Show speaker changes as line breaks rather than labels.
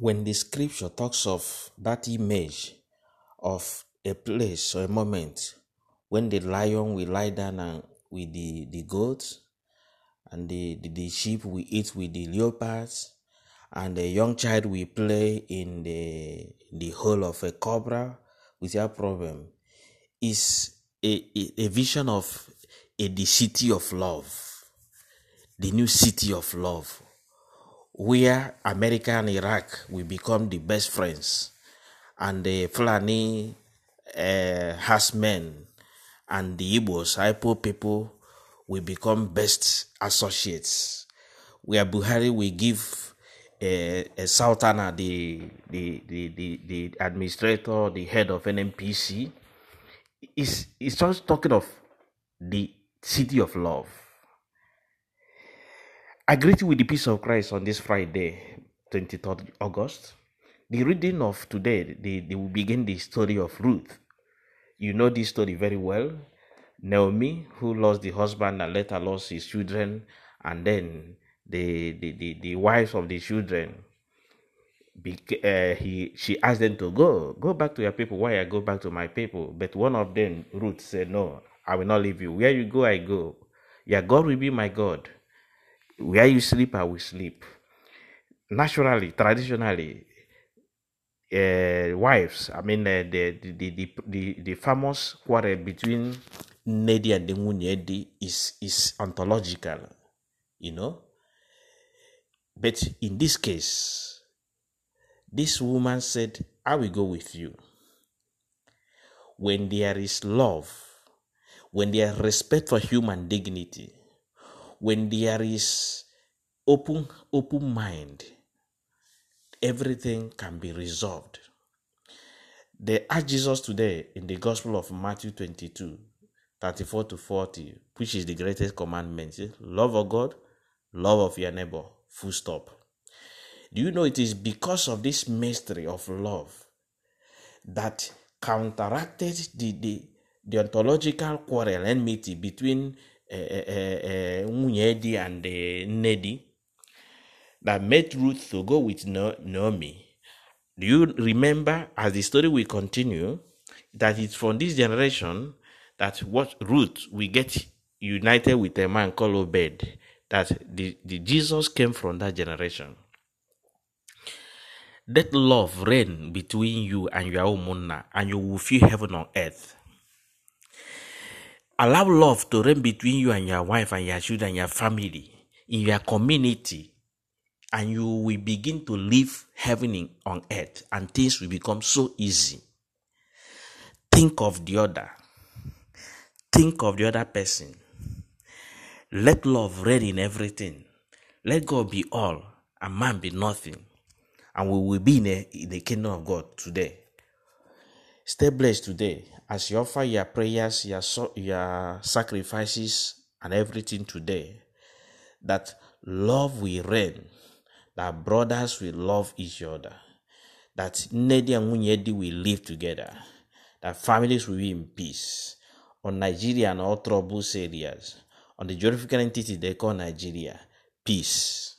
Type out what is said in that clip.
when the scripture talks of that image of a place or a moment when the lion will lie down and with the, the goats and the, the, the sheep will eat with the leopards and a young child will play in the the hole of a cobra without problem is a, a, a vision of a, the city of love the new city of love where America and Iraq will become the best friends, and the Fulani uh, Hasmen and the Igbos, Ipo people, will become best associates. Where Buhari will give a, a Sultana, the, the, the, the, the administrator, the head of NNPC, is is just talking of the city of love I greet you with the peace of Christ on this Friday, 23rd August. The reading of today, they, they will begin the story of Ruth. You know this story very well. Naomi, who lost the husband and later lost his children, and then the the, the, the wives of the children, uh, he she asked them to go, go back to your people. Why I go back to my people? But one of them, Ruth, said, No, I will not leave you. Where you go, I go. Your God will be my God where you sleep, I will sleep. Naturally, traditionally, uh, wives, I mean, uh, the, the, the, the, the famous quarrel between Nedi and the Nedi is, is ontological, you know. But in this case, this woman said, I will go with you. When there is love, when there is respect for human dignity, when there is open open mind everything can be resolved. They ask jesus today in the gospel of matthew 22 34 to 40 which is the greatest commandment love of god love of your neighbor full stop. Do you know it is because of this mystery of love that counteracted the, the, the ontological quarrel enmity between Eh, eh, eh, nwunye and Nedi that made Ruth to go with Naomi. Do you remember, as the story will continue, that it's from this generation that what Ruth we get united with a man called Obed, that the, the Jesus came from that generation. That love reign between you and your own and you will feel heaven on earth. Allow love to reign between you and your wife and your children your family, in your community, and you will begin to live heaven on earth, and things will become so easy. Think of the other. Think of the other person. Let love reign in everything. Let God be all and man be nothing. And we will be in the kingdom of God today. Stay blessed today as you offer your prayers, your, your sacrifices, and everything today, that love will reign, that brothers will love each other, that Nedi and Munyedi will live together, that families will be in peace. On Nigeria and all troublous areas, on the geographical entity they call Nigeria, peace.